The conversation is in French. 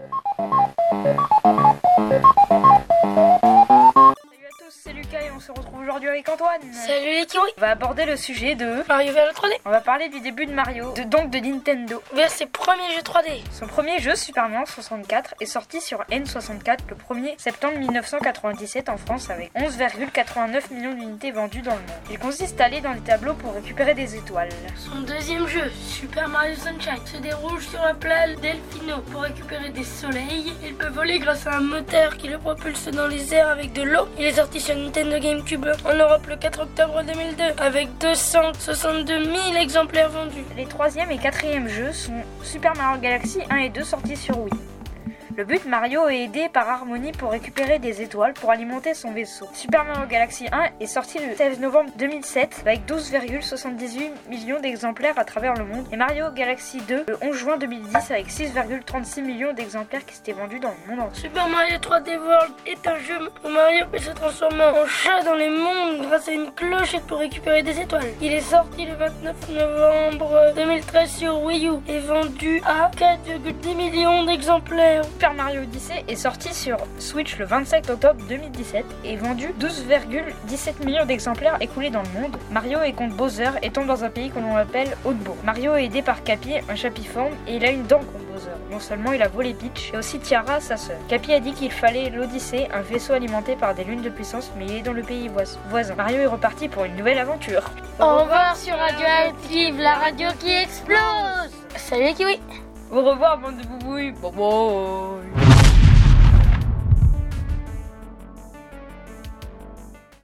Salut aujourd'hui avec Antoine. Salut les kiwis On va aborder le sujet de... Mario vers le 3D On va parler du début de Mario, de, donc de Nintendo. vers ses premiers jeux 3D. Son premier jeu, Super Mario 64, est sorti sur N64 le 1er septembre 1997 en France avec 11,89 millions d'unités vendues dans le monde. Il consiste à aller dans les tableaux pour récupérer des étoiles. Son deuxième jeu, Super Mario Sunshine, se déroule sur la plage Delfino. Pour récupérer des soleils, il peut voler grâce à un moteur qui le propulse dans les airs avec de l'eau. Il est sorti sur Nintendo GameCube en Europe le 4 octobre 2002 avec 262 000 exemplaires vendus. Les troisième et quatrième jeux sont Super Mario Galaxy 1 et 2 sortis sur Wii. Le but, Mario est aidé par Harmony pour récupérer des étoiles pour alimenter son vaisseau. Super Mario Galaxy 1 est sorti le 16 novembre 2007 avec 12,78 millions d'exemplaires à travers le monde et Mario Galaxy 2 le 11 juin 2010 avec 6,36 millions d'exemplaires qui s'étaient vendus dans le monde. Super Mario 3D World est un jeu où Mario peut se transformer en chat dans les mondes grâce à une clochette pour récupérer des étoiles. Il est sorti le 29 novembre 2013 sur Wii U et vendu à 4,10 millions d'exemplaires. Super Mario Odyssey est sorti sur Switch le 25 octobre 2017 et vendu 12,17 millions d'exemplaires écoulés dans le monde. Mario est contre Bowser étant dans un pays que l'on appelle Haute-Bourg. Mario est aidé par Cappy, un chapiforme, et il a une dent contre Bowser. Non seulement il a volé Peach, et aussi Tiara, sa sœur. Cappy a dit qu'il fallait l'Odyssée, un vaisseau alimenté par des lunes de puissance, mais il est dans le pays vois- voisin. Mario est reparti pour une nouvelle aventure. Au revoir sur Radioactive, la radio qui explose Salut les kiwis Au revoir, bande de boubouilles. Bye bye.